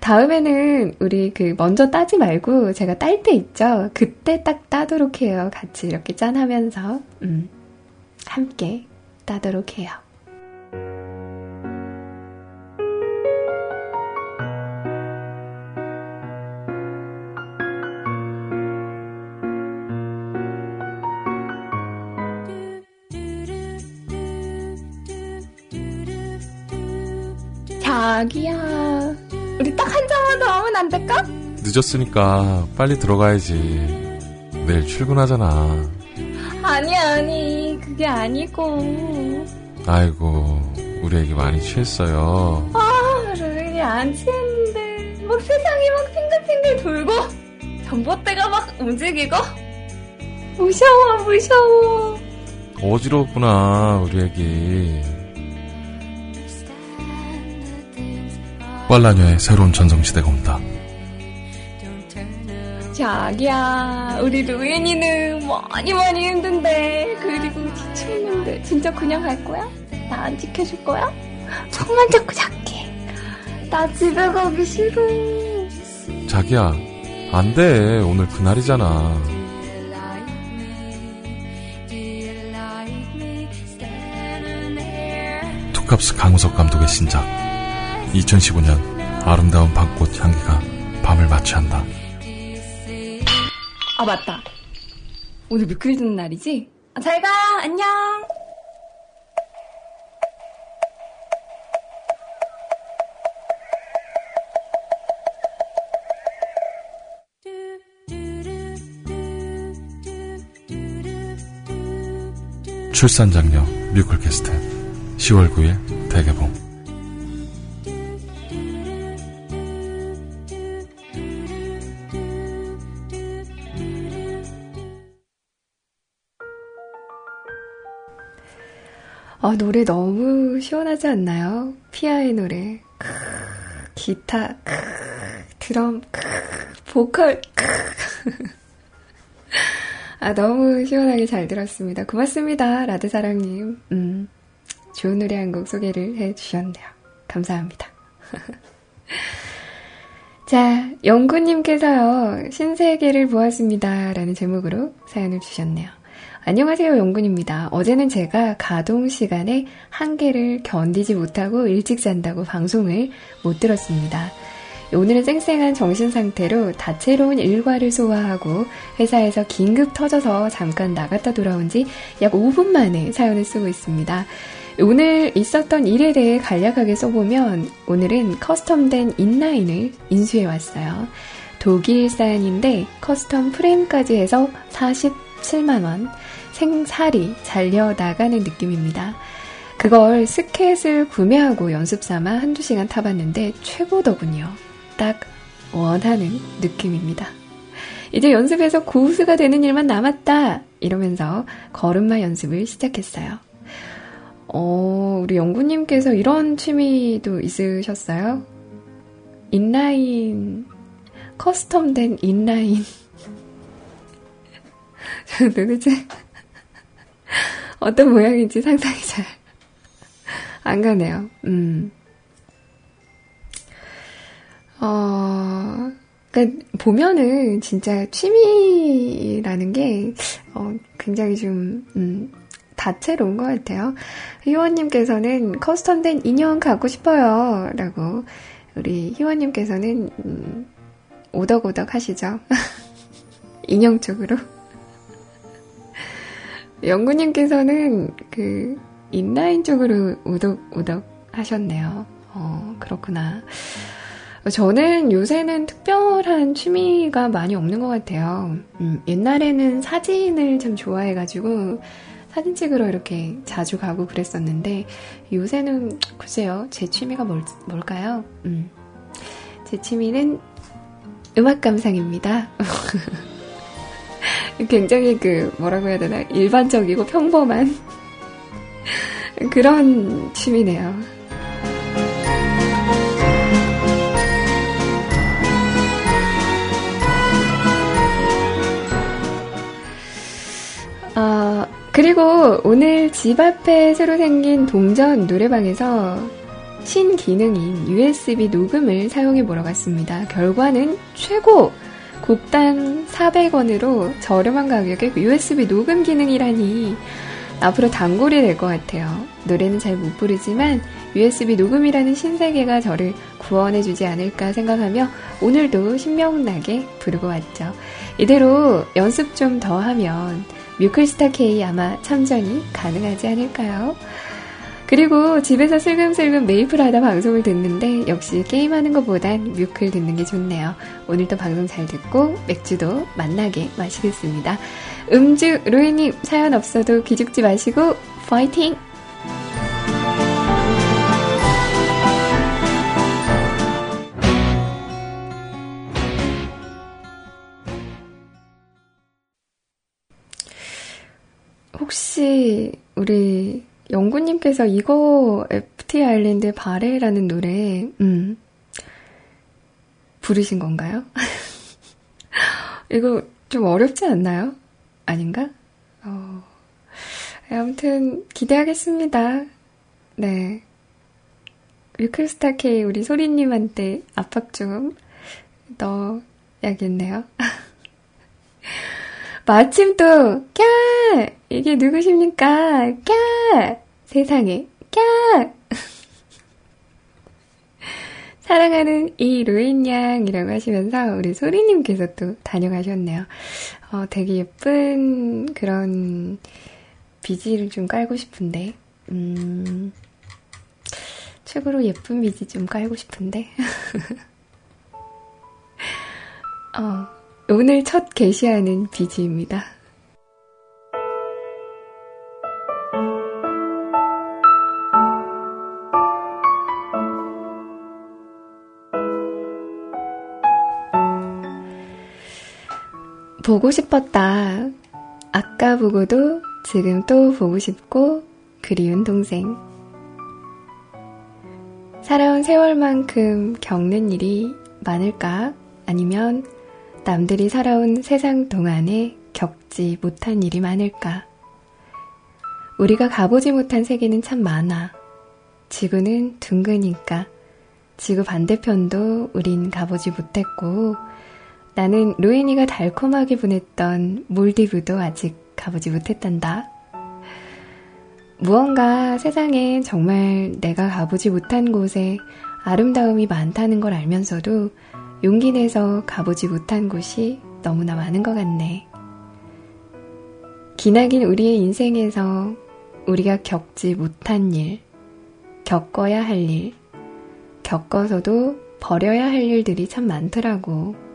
다음에는 우리 그 먼저 따지 말고 제가 딸 때 있죠. 그때 딱 따도록 해요. 같이 이렇게 짠하면서 음, 함께 따도록 해요. 자기야, 우리 딱 한 잔만 더 하면 안 될까? 늦었으니까 빨리 들어가야지. 내일 출근하잖아. 아니, 아니, 그게 아니고. 아이고, 우리 애기 많이 취했어요. 아, 루인이 안 취했는데. 막 세상이 막 탱글탱글 돌고, 전봇대가 막 움직이고. 무서워, 무서워. 어지럽구나, 우리 애기. 꽐라녀의 새로운 전성시대가 온다. 자기야, 우리 루인이는 많이 많이 힘든데, 그리고 지쳤는데, 진짜 그냥 갈 거야? 나 안 지켜줄 거야? 손만 잡고 잘게. 나 집에 가기 싫어. 자기야, 안 돼. 오늘 그날이잖아. 투캅스 강우석 감독의 신작 2015년 아름다운 밤꽃 향기가 밤을 마취한다. 아 맞다. 오늘 뮤클 듣는 날이지? 아, 잘 가. 안녕. 출산 장려 뮤클캐스트 10월 9일 대개봉 아, 노래 너무 시원하지 않나요? 피아의 노래. 크, 기타, 크, 드럼, 크, 보컬. 아, 너무 시원하게 잘 들었습니다. 고맙습니다. 라드사랑님. 음, 좋은 노래 한 곡 소개를 해 주셨네요. 감사합니다. 자, 영구님께서요, 신세계를 보았습니다. 라는 제목으로 사연을 주셨네요. 안녕하세요, 영군입니다. 어제는 제가 가동 시간에 한계를 견디지 못하고 일찍 잔다고 방송을 못 들었습니다. 오늘은 쌩쌩한 정신 상태로 다채로운 일과를 소화하고 회사에서 긴급 터져서 잠깐 나갔다 돌아온 지 약 5분 만에 사연을 쓰고 있습니다. 오늘 있었던 일에 대해 간략하게 써보면 오늘은 custom된 인라인을 인수해 왔어요. 독일산인데 custom 프레임까지 해서 47만원. 생살이 잘려 나가는 느낌입니다. 그걸 스켓을 구매하고 연습 삼아 한두 시간 타봤는데 최고더군요. 딱 원하는 느낌입니다. 이제 연습해서 고수가 되는 일만 남았다! 이러면서 걸음마 연습을 시작했어요. 어, 우리 영구님께서 이런 취미도 있으셨어요? 인라인, 커스텀된 인라인. 도대체 어떤 모양인지 상상이 잘 안 가네요. 음. 어, 그니까 보면은 진짜 취미라는 게 어, 굉장히 좀 음, 다채로운 것 같아요. 희원님께서는 커스텀된 인형 갖고 싶어요. 라고 우리 희원님께서는 음, 오덕오덕 하시죠. 인형 쪽으로. 영구님께서는 그 인라인 쪽으로 우덕우덕 하셨네요. 어, 그렇구나. 저는 요새는 특별한 취미가 많이 없는 것 같아요. 음, 옛날에는 사진을 참 좋아해가지고 사진 찍으러 이렇게 자주 가고 그랬었는데 요새는 글쎄요 제 취미가 뭘, 뭘까요? 음, 제 취미는 음악 감상입니다. 굉장히 그, 뭐라고 해야 되나, 일반적이고 평범한 그런 취미네요. 어, 그리고 오늘 집 앞에 새로 생긴 동전 노래방에서 신기능인 USB 녹음을 사용해 보러 갔습니다. 결과는 최고! 곡당 400원으로 저렴한 가격에 USB 녹음 기능이라니 앞으로 단골이 될 것 같아요. 노래는 잘 못 부르지만 USB 녹음이라는 신세계가 저를 구원해주지 않을까 생각하며 오늘도 신명나게 부르고 왔죠. 이대로 연습 좀 더 하면 뮤클스타 K 아마 참전이 가능하지 않을까요? 그리고 집에서 슬금슬금 메이플 하다 방송을 듣는데 역시 게임하는 것보단 뮤클 듣는 게 좋네요. 오늘도 방송 잘 듣고 맥주도 만나게 마시겠습니다. 음주 로이님 사연 없어도 기죽지 마시고 파이팅! 혹시 우리 영구님께서 이거 FT 아일랜드의 바레라는 노래, 음, 부르신 건가요? 이거 좀 어렵지 않나요? 아닌가? 어, 아무튼 기대하겠습니다. 네. 위클스타 K 우리 소리님한테 압박 좀 넣어야겠네요. 마침 또, 꺄! 이게 누구십니까? 꺄! 세상에, 꺄! 사랑하는 이 로인 양이라고 하시면서 우리 소리님께서 또 다녀가셨네요. 어, 되게 예쁜 그런 비지를 좀 깔고 싶은데, 음, 최고로 예쁜 비지 좀 깔고 싶은데. 어, 오늘 첫 게시하는 비지입니다. 보고 싶었다. 아까 보고도 지금 또 보고 싶고 그리운 동생. 살아온 세월만큼 겪는 일이 많을까? 아니면 남들이 살아온 세상 동안에 겪지 못한 일이 많을까? 우리가 가보지 못한 세계는 참 많아. 지구는 둥그니까. 지구 반대편도 우린 가보지 못했고, 나는 로엔이가 달콤하게 보냈던 몰디브도 아직 가보지 못했단다. 무언가 세상에 정말 내가 가보지 못한 곳에 아름다움이 많다는 걸 알면서도 용기 내서 가보지 못한 곳이 너무나 많은 것 같네. 기나긴 우리의 인생에서 우리가 겪지 못한 일, 겪어야 할 일, 겪어서도 버려야 할 일들이 참 많더라고.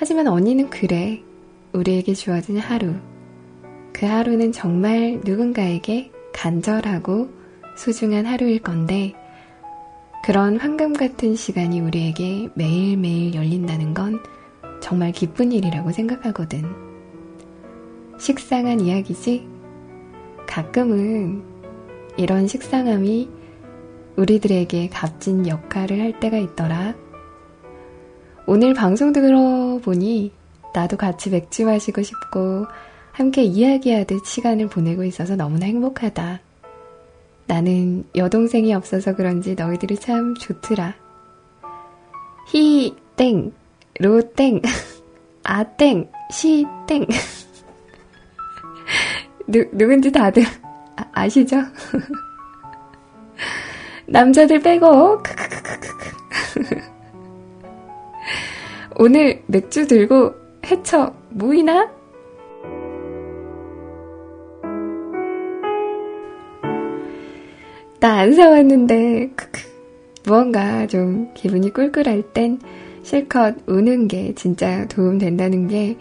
하지만 언니는 그래. 우리에게 주어진 하루. 그 하루는 정말 누군가에게 간절하고 소중한 하루일 건데, 그런 황금 같은 시간이 우리에게 매일매일 열린다는 건 정말 기쁜 일이라고 생각하거든. 식상한 이야기지? 가끔은 이런 식상함이 우리들에게 값진 역할을 할 때가 있더라. 오늘 방송 들어보니 나도 같이 맥주 마시고 싶고 함께 이야기하듯 시간을 보내고 있어서 너무나 행복하다. 나는 여동생이 없어서 그런지 너희들이 참 좋더라. 히, 땡, 로, 땡, 아, 땡, 시, 땡. 누, 누군지 다들 아, 시죠 남자들 빼고, 오늘 맥주 들고 해쳐 모이나? 나 안 사왔는데 무언가 좀 기분이 꿀꿀할 땐 실컷 우는 게 진짜 도움 된다는 게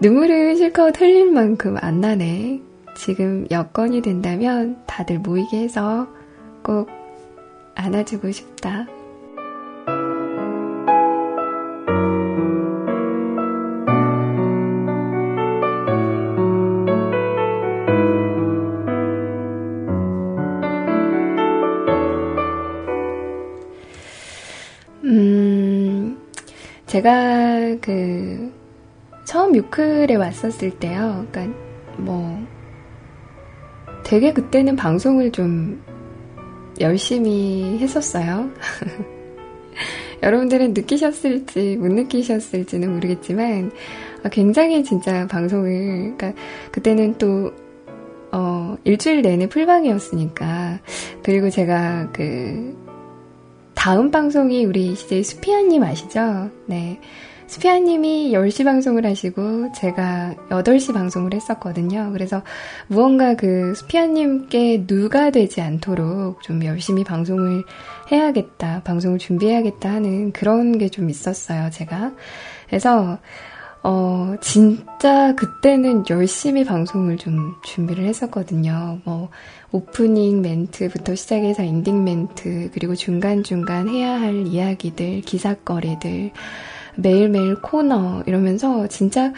눈물을 실컷 흘릴 만큼 안 나네. 지금 여건이 된다면 다들 모이게 해서 꼭 안아주고 싶다. 제가 그 처음 뮤클에 왔었을 때요. 그러니까 뭐 되게 그때는 방송을 좀 열심히 했었어요. 여러분들은 느끼셨을지 못 느끼셨을지는 모르겠지만 굉장히 진짜 방송을 그러니까 그때는 또 어, 일주일 내내 풀방이었으니까 그리고 제가 그 다음 방송이 우리 이제 수피아님 아시죠? 네. 수피아님이 10시 방송을 하시고 제가 8시 방송을 했었거든요. 그래서 무언가 그 수피아님께 누가 되지 않도록 좀 열심히 방송을 해야겠다, 방송을 준비해야겠다 하는 그런 게 좀 있었어요, 제가. 그래서 어, 진짜 그때는 열심히 방송을 좀 준비를 했었거든요. 뭐, 오프닝 멘트부터 시작해서 엔딩 멘트, 그리고 중간중간 해야 할 이야기들, 기사거리들, 매일매일 코너, 이러면서 진짜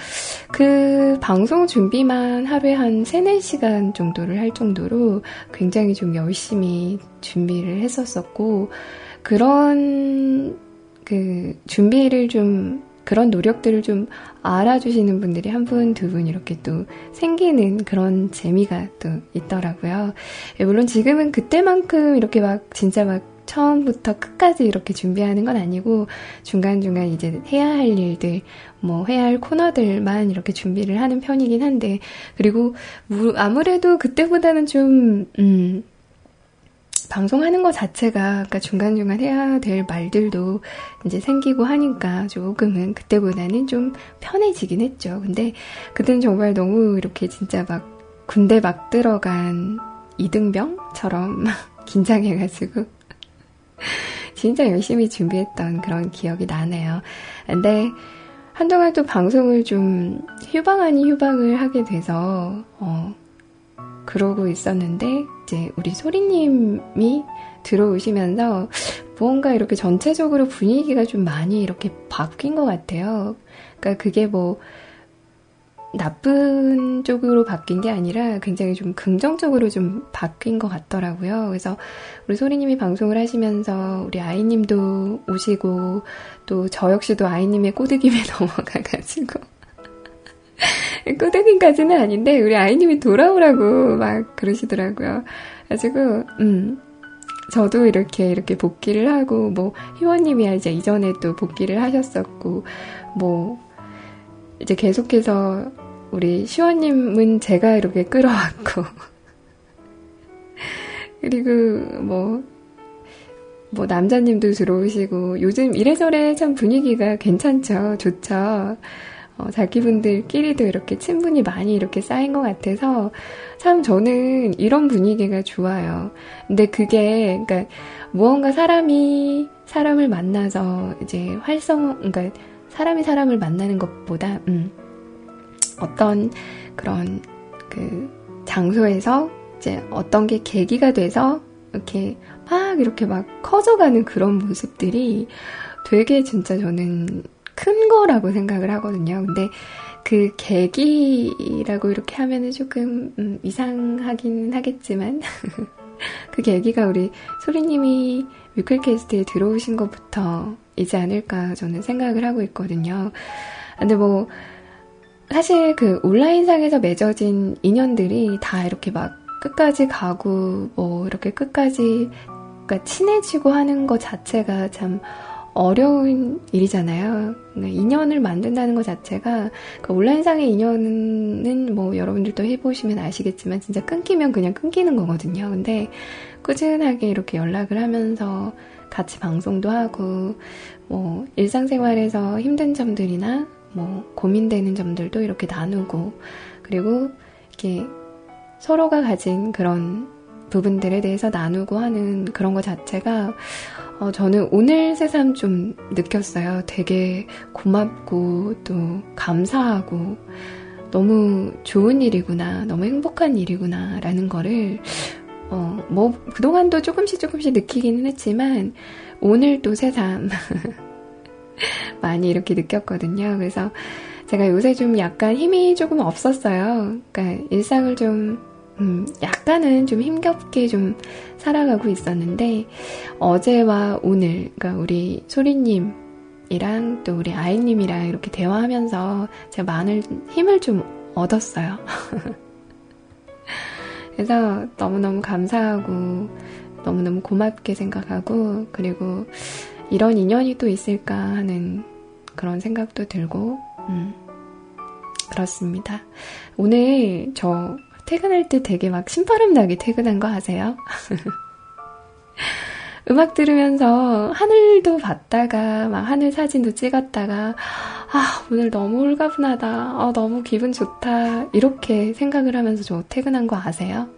그 방송 준비만 하루에 한 3, 4시간 정도를 할 정도로 굉장히 좀 열심히 준비를 했었었고, 그런 그 준비를 좀 그런 노력들을 좀 알아주시는 분들이 한 분, 두 분 이렇게 또 생기는 그런 재미가 또 있더라고요. 예, 물론 지금은 그때만큼 이렇게 막 진짜 막 처음부터 끝까지 이렇게 준비하는 건 아니고 중간중간 이제 해야 할 일들, 뭐 해야 할 코너들만 이렇게 준비를 하는 편이긴 한데 그리고 아무래도 그때보다는 좀, 음, 방송하는 것 자체가 그러니까 중간중간 해야 될 말들도 이제 생기고 하니까 조금은 그때보다는 좀 편해지긴 했죠. 근데 그때는 정말 너무 이렇게 진짜 막 군대 막 들어간 이등병처럼 긴장해가지고 진짜 열심히 준비했던 그런 기억이 나네요. 근데 한동안 또 방송을 좀 휴방 아닌 휴방을 하게 돼서 어, 그러고 있었는데 이제 우리 소리님이 들어오시면서 무언가 이렇게 전체적으로 분위기가 좀 많이 이렇게 바뀐 것 같아요. 그러니까 그게 뭐 나쁜 쪽으로 바뀐 게 아니라 굉장히 좀 긍정적으로 좀 바뀐 것 같더라고요. 그래서 우리 소리님이 방송을 하시면서 우리 아이님도 오시고 또 저 역시도 아이님의 꼬드김에 넘어가가지고 꾸덕인까지는 아닌데 우리 아이님이 돌아오라고 막 그러시더라고요. 가지고 음 저도 이렇게 이렇게 복귀를 하고 뭐 희원님이야 이제 이전에 또 복귀를 하셨었고 뭐 이제 계속해서 우리 시원님은 제가 이렇게 끌어왔고 그리고 뭐, 뭐, 남자님도 들어오시고, 요즘 이래저래 참 분위기가 괜찮죠. 좋죠. 어, 자기분들끼리도 이렇게 친분이 많이 이렇게 쌓인 것 같아서 참 저는 이런 분위기가 좋아요. 근데 그게, 그러니까 무언가 사람이 사람을 만나서 이제 활성, 그러니까 사람이 사람을 만나는 것보다, 음, 어떤 그런 그 장소에서 이제 어떤 게 계기가 돼서 이렇게 막 이렇게 막 커져가는 그런 모습들이 되게 진짜 저는 큰 거라고 생각을 하거든요. 근데 그 계기라고 이렇게 하면은 조금 음, 이상하긴 하겠지만 그 계기가 우리 소리님이 뮤클캐스트에 들어오신 것부터 이지 않을까 저는 생각을 하고 있거든요. 근데 뭐 사실 그 온라인상에서 맺어진 인연들이 다 이렇게 막 끝까지 가고 뭐 이렇게 끝까지 그러니까 친해지고 하는 것 자체가 참 어려운 일이잖아요. 그러니까 인연을 만든다는 것 자체가 그 온라인상의 인연은 뭐 여러분들도 해보시면 아시겠지만 진짜 끊기면 그냥 끊기는 거거든요. 근데 꾸준하게 이렇게 연락을 하면서 같이 방송도 하고 뭐 일상생활에서 힘든 점들이나 뭐 고민되는 점들도 이렇게 나누고 그리고 이렇게 서로가 가진 그런 부분들에 대해서 나누고 하는 그런 것 자체가 어, 저는 오늘 새삼 좀 느꼈어요. 되게 고맙고 또 감사하고 너무 좋은 일이구나, 너무 행복한 일이구나 라는 거를 어, 뭐 그동안도 조금씩 조금씩 느끼기는 했지만 오늘 또 새삼 많이 이렇게 느꼈거든요. 그래서 제가 요새 좀 약간 힘이 조금 없었어요. 그러니까 일상을 좀 음, 약간은 좀 힘겹게 좀 살아가고 있었는데, 어제와 오늘, 그러니까 우리 소리님이랑 또 우리 아이님이랑 이렇게 대화하면서 제가 많은 힘을 좀 얻었어요. 그래서 너무너무 감사하고, 너무너무 고맙게 생각하고, 그리고 이런 인연이 또 있을까 하는 그런 생각도 들고, 음, 그렇습니다. 오늘 저 퇴근할 때 되게 막 신바람 나게 퇴근한 거 아세요? 음악 들으면서 하늘도 봤다가 막 하늘 사진도 찍었다가 아 오늘 너무 홀가분하다 아 너무 기분 좋다 이렇게 생각을 하면서 저 퇴근한 거 아세요?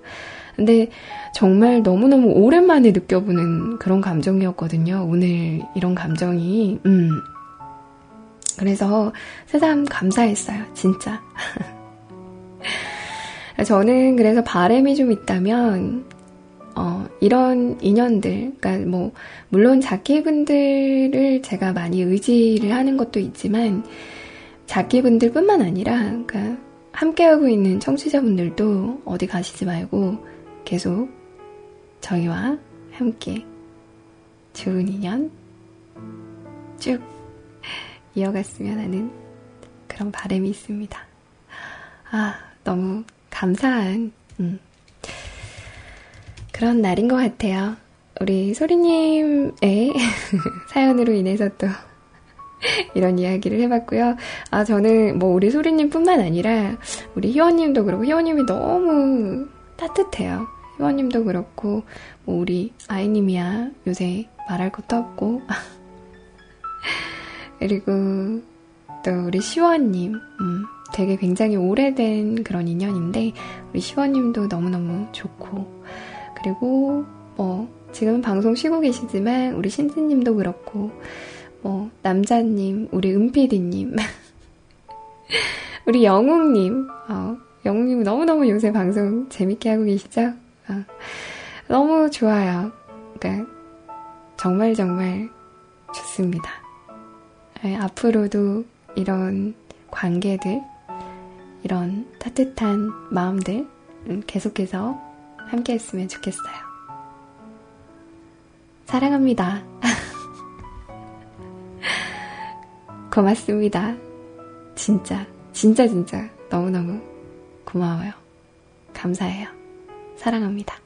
근데 정말 너무너무 오랜만에 느껴보는 그런 감정이었거든요. 오늘 이런 감정이 음 그래서 새삼 감사했어요 진짜 저는 그래서 바램이 좀 있다면, 어, 이런 인연들, 그러니까 뭐, 물론 자기분들을 제가 많이 의지를 하는 것도 있지만, 자기분들 뿐만 아니라, 그러니까 함께하고 있는 청취자분들도 어디 가시지 말고 계속 저희와 함께 좋은 인연 쭉 이어갔으면 하는 그런 바람이 있습니다. 아, 너무 감사한 음, 그런 날인 것 같아요. 우리 소리님의 사연으로 인해서 또 이런 이야기를 해봤고요. 아, 저는 뭐 우리 소리님뿐만 아니라 우리 희원님도 그렇고 희원님이 너무 따뜻해요. 희원님도 그렇고 뭐 우리 아이님이야 요새 말할 것도 없고 그리고 또 우리 시원님 음, 되게 굉장히 오래된 그런 인연인데 우리 시원님도 너무너무 좋고 그리고 뭐 지금은 방송 쉬고 계시지만 우리 신지님도 그렇고 뭐 남자님 우리 은피디님 우리 영웅님 어, 영웅님 너무너무 요새 방송 재밌게 하고 계시죠? 어, 너무 좋아요. 그러니까 정말 정말 좋습니다. 네, 앞으로도 이런 관계들 이런 따뜻한 마음들 계속해서 함께 했으면 좋겠어요. 사랑합니다. 고맙습니다. 진짜 진짜 진짜 너무너무 고마워요. 감사해요. 사랑합니다.